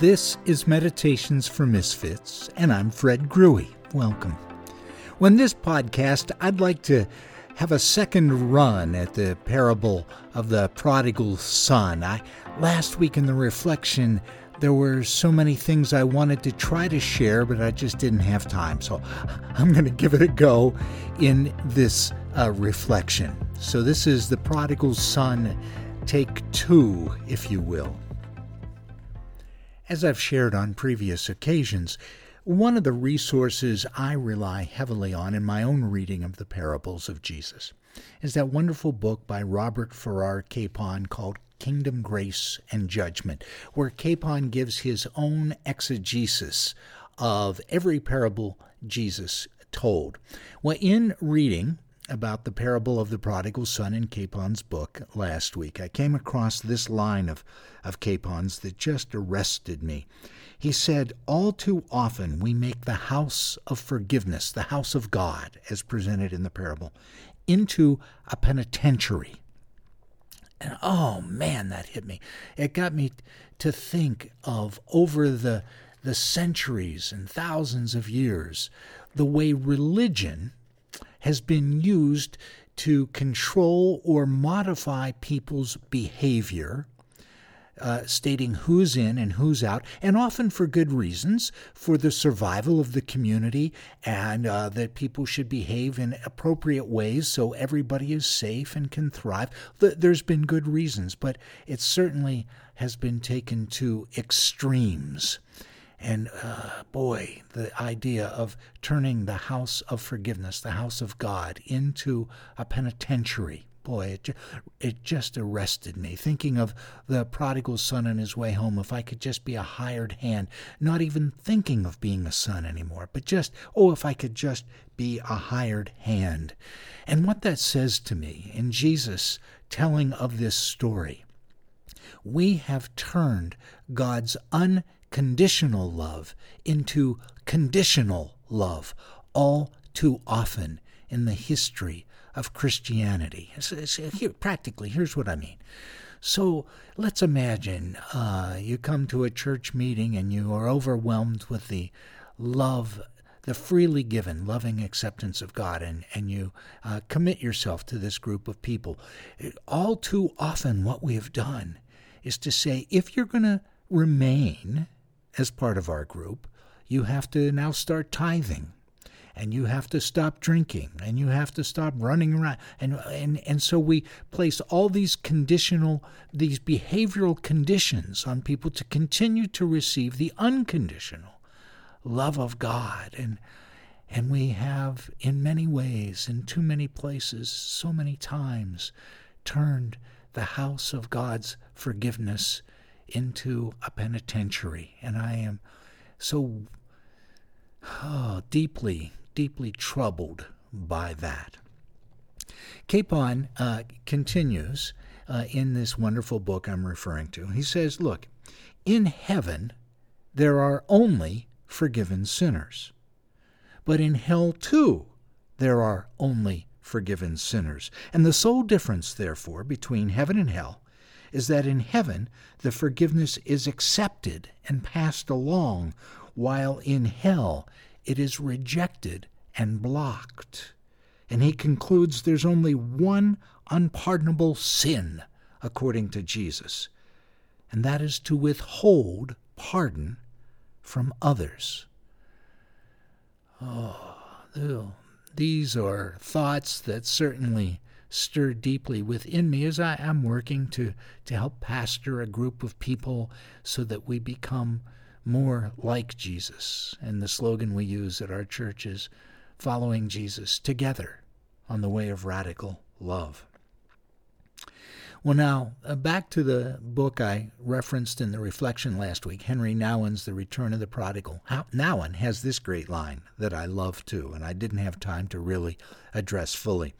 This is Meditations for Misfits, and I'm Fred Grewy. Welcome. When this podcast, I'd like to have a second run at the parable of the prodigal son. I last week in the reflection there were so many things I wanted to try to share, but I just didn't have time. So I'm going to give it a go in this uh, reflection. So this is the prodigal son, take two, if you will. As I've shared on previous occasions, one of the resources I rely heavily on in my own reading of the parables of Jesus is that wonderful book by Robert Farrar Capon called Kingdom, Grace, and Judgment, where Capon gives his own exegesis of every parable Jesus told. Well, in reading about the parable of the prodigal son in Capon's book last week, I came across this line of, of Capon's that just arrested me. He said, All too often we make the house of forgiveness, the house of God, as presented in the parable, into a penitentiary. And oh man, that hit me. It got me to think of over the, the centuries and thousands of years, the way religion has been used to control or modify people's behavior, uh, stating who's in and who's out, and often for good reasons, for the survival of the community, and uh, that people should behave in appropriate ways so everybody is safe and can thrive. There's been good reasons, but it certainly has been taken to extremes. And uh, boy, the idea of turning the house of forgiveness, the house of God, into a penitentiary. Boy, it, it just arrested me. Thinking of the prodigal son on his way home, if I could just be a hired hand, not even thinking of being a son anymore, but just, oh, if I could just be a hired hand. And what that says to me in Jesus telling of this story, we have turned God's un conditional love into conditional love all too often in the history of Christianity. Here, practically, here's what I mean. So let's imagine uh, you come to a church meeting and you are overwhelmed with the love, the freely given, loving acceptance of God, and, and you uh, commit yourself to this group of people. All too often, what we have done is to say, if you're going to remain as part of our group, you have to now start tithing. And you have to stop drinking. And you have to stop running around. And and and so we place all these conditional these behavioral conditions on people to continue to receive the unconditional love of God. And and we have in many ways in too many places so many times turned the house of God's forgiveness into a penitentiary. And I am so oh, deeply, deeply troubled by that. Capon uh, continues uh, in this wonderful book I'm referring to. He says, Look, in heaven there are only forgiven sinners, but in hell too there are only forgiven sinners. And the sole difference, therefore, between heaven and hell is that in heaven the forgiveness is accepted and passed along, while in hell it is rejected and blocked. And he concludes there's only one unpardonable sin, according to Jesus, and that is to withhold pardon from others. Oh, these are thoughts that certainly stir deeply within me as I am working to, to help pastor a group of people so that we become more like Jesus. And the slogan we use at our church is following Jesus together on the way of radical love. Well, now, uh, back to the book I referenced in the reflection last week, Henry Nouwen's The Return of the Prodigal. How, Nouwen has this great line that I love too, and I didn't have time to really address fully.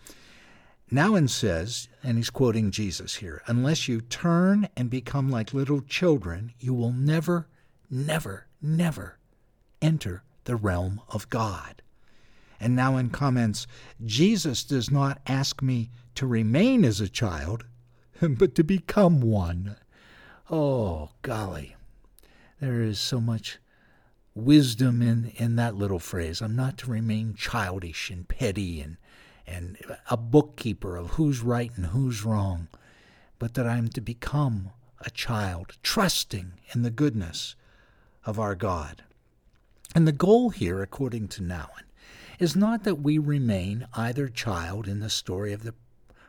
Nouwen says, and he's quoting Jesus here, unless you turn and become like little children, you will never, never, never enter the realm of God. And Nouwen comments, Jesus does not ask me to remain as a child, but to become one. Oh, golly. there is so much wisdom in, in that little phrase. I'm not to remain childish and petty and, and a bookkeeper of who's right and who's wrong, but that I'm to become a child, trusting in the goodness of our God. And the goal here, according to Nouwen, is not that we remain either child in the story of the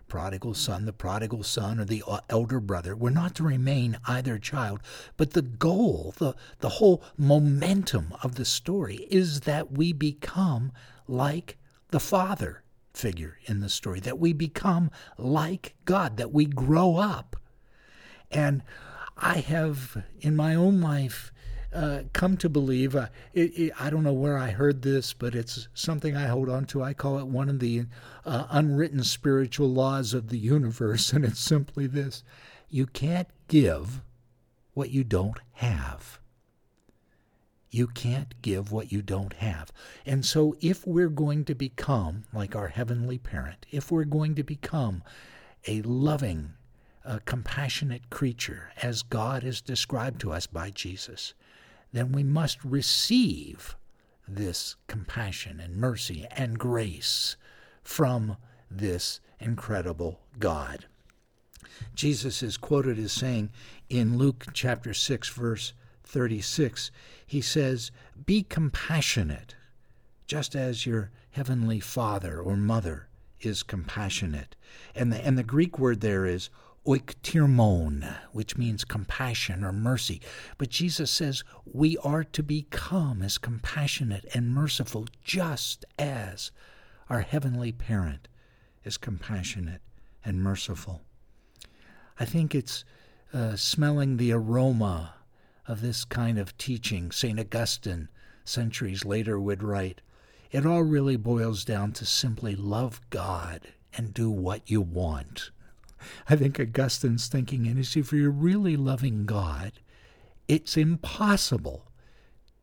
prodigal son, the prodigal son, or the elder brother. We're not to remain either child, but the goal, the, the whole momentum of the story is that we become like the father figure in the story, that we become like God, that we grow up. And I have, in my own life, uh, come to believe. Uh, it, it, I don't know where I heard this, but it's something I hold on to. I call it one of the uh, unwritten spiritual laws of the universe, and it's simply this you can't give what you don't have. You can't give what you don't have. And so, if we're going to become like our Heavenly Parent, if we're going to become a loving, a compassionate creature as God is described to us by Jesus, then we must receive this compassion and mercy and grace from this incredible God. Jesus is quoted as saying in Luke chapter 6, verse 36, he says, Be compassionate, just as your heavenly Father or Mother is compassionate. And the, and the Greek word there is oiktirmon, which means compassion or mercy. But Jesus says we are to become as compassionate and merciful just as our heavenly parent is compassionate and merciful. I think it's uh, smelling the aroma of this kind of teaching. St. Augustine, centuries later, would write It all really boils down to simply love God and do what you want. I think Augustine's thinking in is if you're really loving God, it's impossible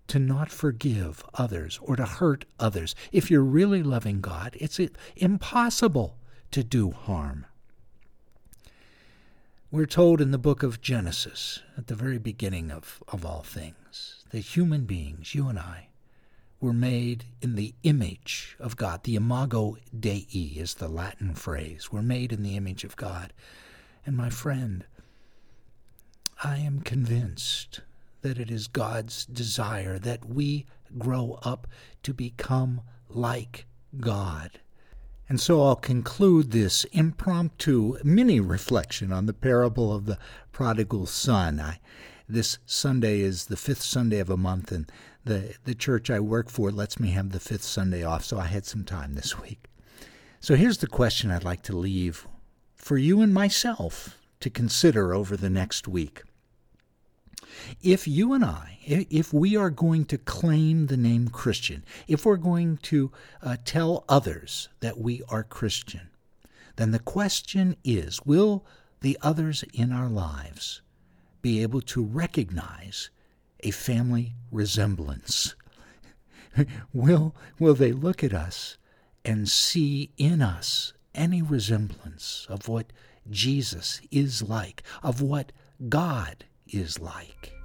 to not forgive others or to hurt others. If you're really loving God, it's impossible to do harm. We're told in the book of Genesis, at the very beginning of, of all things, that human beings, you and I, were made in the image of God. The imago Dei is the Latin phrase. We're made in the image of God. And my friend, I am convinced that it is God's desire that we grow up to become like God. And so I'll conclude this impromptu mini reflection on the parable of the prodigal son. I, this Sunday is the fifth Sunday of a month, and the, the church I work for lets me have the fifth Sunday off, so I had some time this week. So here's the question I'd like to leave for you and myself to consider over the next week. If you and I, if we are going to claim the name Christian, if we're going to uh, tell others that we are Christian, then the question is will the others in our lives be able to recognize a family resemblance? will, will they look at us and see in us any resemblance of what Jesus is like, of what God is like?